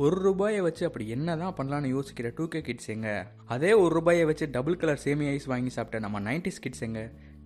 ஒரு ரூபாயை வச்சு அப்படி என்ன தான் பண்ணலான்னு யோசிக்கிற டூ கே கிட்ஸ் எங்க? அதே ஒரு ரூபாயை வச்சு டபுள் கலர் சேமி ஐஸ் வாங்கி சாப்பிட்ட நம்ம நைன்டிஸ் கிட்ஸ் எங்க?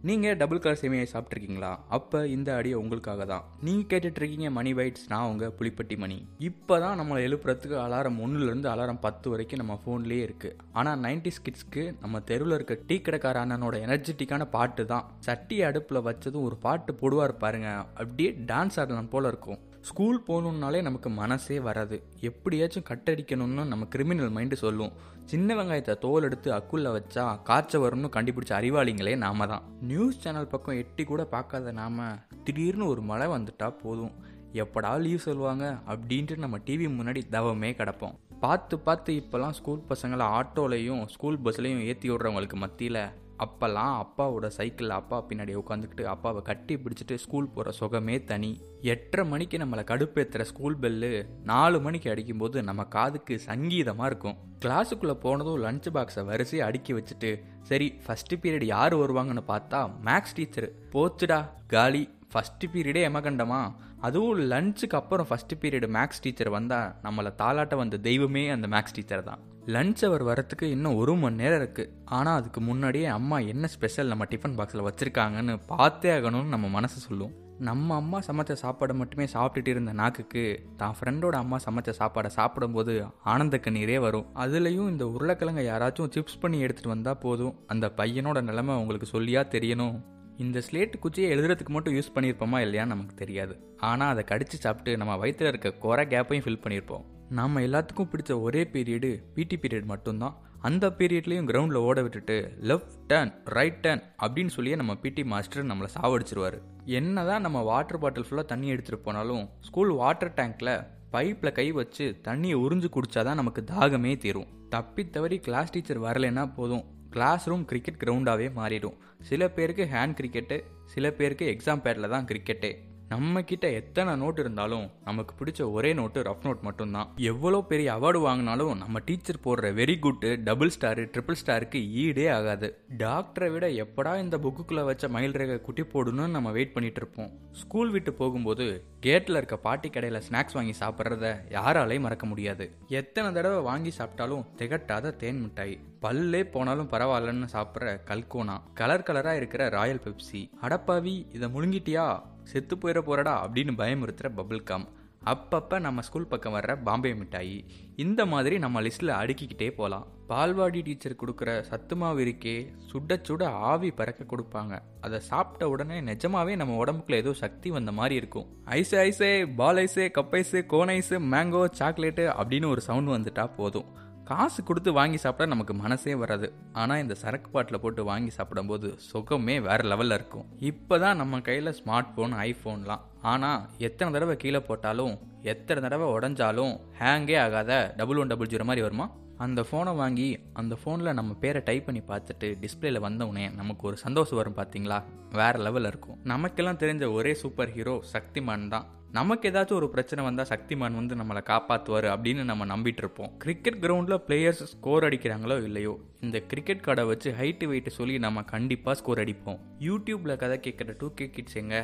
நீங்கள் டபுள் கலர் சேமி ஐஸ் சாப்பிட்ருக்கீங்களா அப்போ இந்த அடியை உங்களுக்காக தான். நீங்கள் கேட்டுட்ருக்கீங்க மணி பைட்ஸ் நான் உங்கள் புலிப்பட்டி மணி. இப்போ தான் நம்மளை எழுப்புறதுக்கு அலாரம் ஒன்றுலேருந்து அலாரம் பத்து வரைக்கும் நம்ம ஃபோன்லேயே இருக்குது ஆனால் நைன்டிஸ் கிட்ஸ்க்கு நம்ம தெருவில் இருக்க டீ கடைக்கார அண்ணனோட எனர்ஜெட்டிக்கான பாட்டு தான். சட்டி அடுப்பில் வச்சதும் ஒரு பாட்டு போடுவார் பாருங்க. அப்படியே டான்ஸ் ஆடலாம் போல் இருக்கும். ஸ்கூல் போகணுன்னாலே நமக்கு மனசே வராது. எப்படியாச்சும் கட்டடிக்கணும்னு நம்ம கிரிமினல் மைண்டு சொல்லுவோம். சின்ன வெங்காயத்தை தோல் எடுத்து அக்குள்ள வச்சா காய்ச்ச வரும்னு கண்டுபிடிச்ச அறிவாளிங்களே நாம தான். நியூஸ் சேனல் பக்கம் எட்டி கூட பார்க்காத நாம திடீர்னு ஒரு மழை வந்துட்டா போதும். எப்படா லீவ் சொல்லுவாங்க? அப்படின்ட்டு நம்ம டிவி முன்னாடி தவமே கிடப்போம். பார்த்து பார்த்து இப்போல்லாம் ஸ்கூல் பசங்களை ஆட்டோலையும் ஸ்கூல் பஸ்லையும் ஏற்றி விடுறவங்களுக்கு மத்தியில் அப்போல்லாம் அப்பாவோட சைக்கிளில் அப்பா பின்னாடி உட்காந்துக்கிட்டு அப்பாவை கட்டி பிடிச்சிட்டு ஸ்கூல் போகிற சுகமே தனி. எட்டரை மணிக்கு நம்மளை கடுப்பேற்றுற ஸ்கூல் பெல்லு நாலு மணிக்கு அடிக்கும்போது நம்ம காதுக்கு சங்கீதமாக இருக்கும். கிளாஸுக்குள்ளே போனதும் லஞ்ச் பாக்ஸை வரிசையை அடுக்கி வச்சுட்டு சரி ஃபஸ்ட்டு பீரியட் யார் வருவாங்கன்னு பார்த்தா மேக்ஸ் டீச்சர் போச்சுடா காலி. ஃபஸ்ட்டு பீரியடே எமகண்டமா அதுவும் லன்ச்சுக்கு அப்புறம் ஃபஸ்ட்டு பீரியடு மேக்ஸ் டீச்சர் வந்தால் நம்மளை தாளாட்ட வந்த தெய்வமே அந்த மேக்ஸ் டீச்சர் தான். லன்ச் அவர் வரத்துக்கு இன்னும் ஒரு மணி நேரம் இருக்குது ஆனால் அதுக்கு முன்னாடியே அம்மா என்ன ஸ்பெஷல் நம்ம டிஃபன் பாக்ஸில் வச்சுருக்காங்கன்னு பார்த்தே ஆகணும்னு நம்ம மனசு சொல்லும். நம்ம அம்மா சமைச்ச சாப்பாடை மட்டுமே சாப்பிட்டுட்டு இருந்த நாக்குக்கு தான் ஃப்ரெண்டோட அம்மா சமைச்ச சாப்பாடை சாப்பிடும்போது ஆனந்த கண்ணீரே வரும். அதுலேயும் இந்த உருளைக்கிழங்கை யாராச்சும் சிப்ஸ் பண்ணி எடுத்துகிட்டு வந்தால் போதும். அந்த பையனோட நிலைமை உங்களுக்கு சொல்லியா தெரியணும். இந்த ஸ்லேட்டு குச்சியை எழுதுறதுக்கு மட்டும் யூஸ் பண்ணியிருப்போமா இல்லையான்னு நமக்கு தெரியாது. ஆனால் அதை கடிச்சு சாப்பிட்டு நம்ம வயிற்றில் இருக்க குறை கேப்பையும் ஃபில் பண்ணியிருப்போம். நம்ம எல்லாத்துக்கும் பிடிச்ச ஒரே பீரியடு பிடி பீரியட் மட்டும்தான். அந்த பீரியட்லேயும் கிரவுண்டில் ஓட விட்டுட்டு லெஃப்ட் டர்ன் ரைட் டர்ன் அப்படின்னு சொல்லியே நம்ம பிடி மாஸ்டர் நம்மளை சாவடிச்சிருவாரு. என்னதான் நம்ம வாட்டர் பாட்டில் ஃபுல்லாக தண்ணி எடுத்துகிட்டு போனாலும் ஸ்கூல் வாட்டர் டேங்க்கில் பைப்பில் கை வச்சு தண்ணியை உறிஞ்சு குடித்தாதான் நமக்கு தாகமே தீரும். தப்பி தவறி கிளாஸ் டீச்சர் வரலைன்னா போதும். கிளாஸ் ரூம் கிரிக்கெட் கிரவுண்டாகவே மாறிடும். சில பேருக்கு ஹேண்ட் கிரிக்கெட்டு சில பேருக்கு எக்ஸாம் பேடில் தான் கிரிக்கெட்டே நம்ம கிட்ட எத்தனை நோட் இருந்தாலும் நமக்கு பிடிச்ச ஒரே நோட்டு ரஃப் நோட் மட்டும்தான். எவ்வளோ பெரிய அவார்டு வாங்கினாலும் நம்ம டீச்சர் போடுற very good double star triple ஸ்டாருக்கு ஈடே ஆகாது. டாக்டரை விட எப்படா இந்த புக்குக்குள்ளே வச்ச மயில் ரேகை குட்டி போடணும்னு நம்ம வெயிட் பண்ணிட்டு இருப்போம். ஸ்கூல் விட்டு போகும்போது கேட்டில் இருக்க பாட்டி கடையில் ஸ்நாக்ஸ் வாங்கி சாப்பிட்றத யாராலையும் மறக்க முடியாது. எத்தனை தடவை வாங்கி சாப்பிட்டாலும் திகட்டாத தேன் மிட்டாய். பல்லே போனாலும் பரவாயில்லன்னு சாப்பிட்ற கல்கோனா. கலர் கலராக இருக்கிற ராயல் பெப்சி அடப்பாவி இதை முழுங்கிட்டியா? செத்து போயிட போகிறடா அப்படின்னு பயமுறுத்துகிற பபிள் கம் அப்பப்போ நம்ம ஸ்கூல் பக்கம் வர்ற பாம்பே மிட்டாயி. இந்த மாதிரி நம்ம லிஸ்ட்டில் அடுக்கிக்கிட்டே போகலாம் பால்வாடி டீச்சர் கொடுக்குற சத்துமாவு இருக்கே சுட சுட ஆவி பறக்க கொடுப்பாங்க. அதை சாப்பிட்ட உடனே நிஜமாவே நம்ம உடம்புக்குள்ள ஏதோ சக்தி வந்த மாதிரி இருக்கும். ஐஸ் ஐஸே ball ஐஸே cup ice cone ice mango chocolate அப்படின்னு ஒரு சவுண்ட் வந்துட்டா போதும். காசு கொடுத்து வாங்கி சாப்பிட்டா நமக்கு மனசே வராது. ஆனால் இந்த சரக்கு பாட்டில் போட்டு வாங்கி சாப்பிடும்போது சுகமே வேறு லெவலில் இருக்கும். இப்போ தான் நம்ம கையில் ஸ்மார்ட் ஃபோன் ஐஃபோன்லாம் ஆனால் எத்தனை தடவை கீழே போட்டாலும் எத்தனை தடவை உடஞ்சாலும் ஹேங்கே ஆகாத டபுள் ஒன் டபுள் ஜீரோ மாதிரி வருமா? அந்த ஃபோனை வாங்கி அந்த ஃபோனில் நம்ம பேரை டைப் பண்ணி பார்த்துட்டு டிஸ்பிளேல வந்தவுடனே நமக்கு ஒரு சந்தோஷம் வரும் பார்த்தீங்களா வேற லெவலில் இருக்கும். நமக்கெல்லாம் தெரிஞ்ச ஒரே சூப்பர் ஹீரோ சக்திமான் தான் நமக்கு ஏதாச்சும் ஒரு பிரச்சனை வந்தால் சக்திமான் வந்து நம்மளை காப்பாற்றுவார் அப்படின்னு நம்ம நம்பிட்டு இருப்போம் கிரிக்கெட் கிரவுண்டில் பிளேயர்ஸ் ஸ்கோர் அடிக்கிறாங்களோ இல்லையோ இந்த கிரிக்கெட் கார்டை வச்சு ஹைட்டு வெயிட்டு சொல்லி நம்ம கண்டிப்பாக ஸ்கோர் அடிப்போம். யூடியூப்பில் கதை கேட்குற டூ கே கிட்ஸ் எங்க?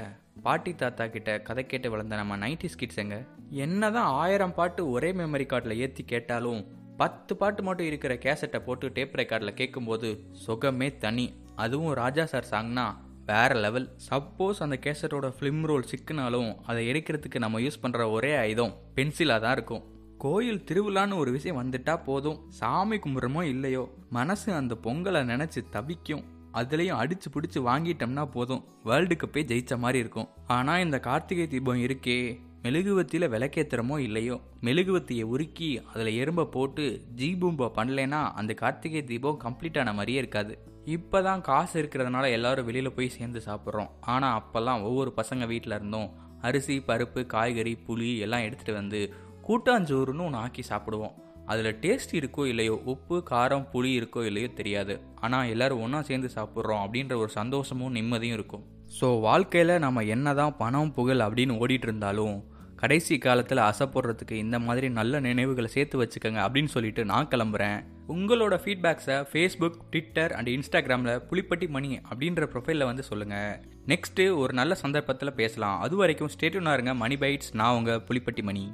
பாட்டி தாத்தா கிட்ட கதை கேட்டு வளர்ந்த நம்ம நைன்டிஸ் கிட்ஸ் எங்க? என்னதான் ஆயிரம் பாட்டு ஒரே மெமரி கார்டில் ஏற்றி கேட்டாலும் பத்து பாட்டு மட்டும் இருக்கிற கேசட்டை போட்டு டேப் ரெக்கார்டில் கேட்கும்போது சுகமே தனி. அதுவும் ராஜா சார் சாங்னா வேற லெவல் சப்போஸ் அந்த கேசட்டோட ஃபிலிம் ரோல் சிக்கினாலும் அதை எடுக்கிறதுக்கு நம்ம யூஸ் பண்ணுற ஒரே ஆயுதம் பென்சிலாக தான் இருக்கும். கோயில் திருவிழான்னு ஒரு விஷயம் வந்துட்டா போதும். சாமி கும்பிட்றமோ இல்லையோ மனசு அந்த பொங்கலை நினச்சி தவிக்கும். அதுலேயும் அடிச்சு பிடிச்சி வாங்கிட்டோம்னா போதும். வேர்ல்டு கப்பே ஜெயிச்ச மாதிரி இருக்கும். ஆனால் இந்த கார்த்திகை தீபம் இருக்கே மெழுகுவத்தியில் விளக்கேத்துறமோ இல்லையோ மெழுகுவத்தியை உருக்கி அதில் எறும்பை போட்டு ஜீபூம்பா பண்ணலைன்னா அந்த கார்த்திகை தீபம் கம்ப்ளீட் ஆன மாதிரியே இருக்காது. இப்போ தான் காசு இருக்கிறதுனால எல்லாரும் வெளியில் போய் சேர்ந்து சாப்பிட்றோம். ஆனால் அப்போல்லாம் ஒவ்வொரு பசங்க வீட்டில் இருந்தும் அரிசி பருப்பு காய்கறி புளி எல்லாம் எடுத்துகிட்டு வந்து கூட்டாஞ்சோறுன்னு ஒன்று ஆக்கி சாப்பிடுவோம். அதில் டேஸ்ட் இருக்கோ இல்லையோ உப்பு காரம் புளி இருக்கோ இல்லையோ தெரியாது. ஆனால் எல்லோரும் ஒன்றா சேர்ந்து சாப்பிட்றோம் அப்படின்ற ஒரு சந்தோஷமும் நிம்மதியும் இருக்கும். ஸோ வாழ்க்கையில் நம்ம என்ன தான் பணம் புகழ் அப்படின்னு ஓடிட்டு இருந்தாலும் கடைசி காலத்தில் அசைப்படுறதுக்கு இந்த மாதிரி நல்ல நினைவுகளை சேர்த்து வச்சுக்கோங்க அப்படின்னு சொல்லிட்டு நான் கிளம்புறேன். உங்களோட ஃபீட்பேக்ஸை ஃபேஸ்புக் ட்விட்டர் அண்ட் இன்ஸ்டாகிராமில் புளிப்பட்டி மணி அப்படின்ற ப்ரொஃபைலில் வந்து சொல்லுங்கள் நெக்ஸ்ட்டு ஒரு நல்ல சந்தர்ப்பத்தில் பேசலாம். அது வரைக்கும் ஸ்டேட்யூனாக இருங்க. மணி பைட்ஸ் நான் உங்கள் புலிப்பட்டி மணி.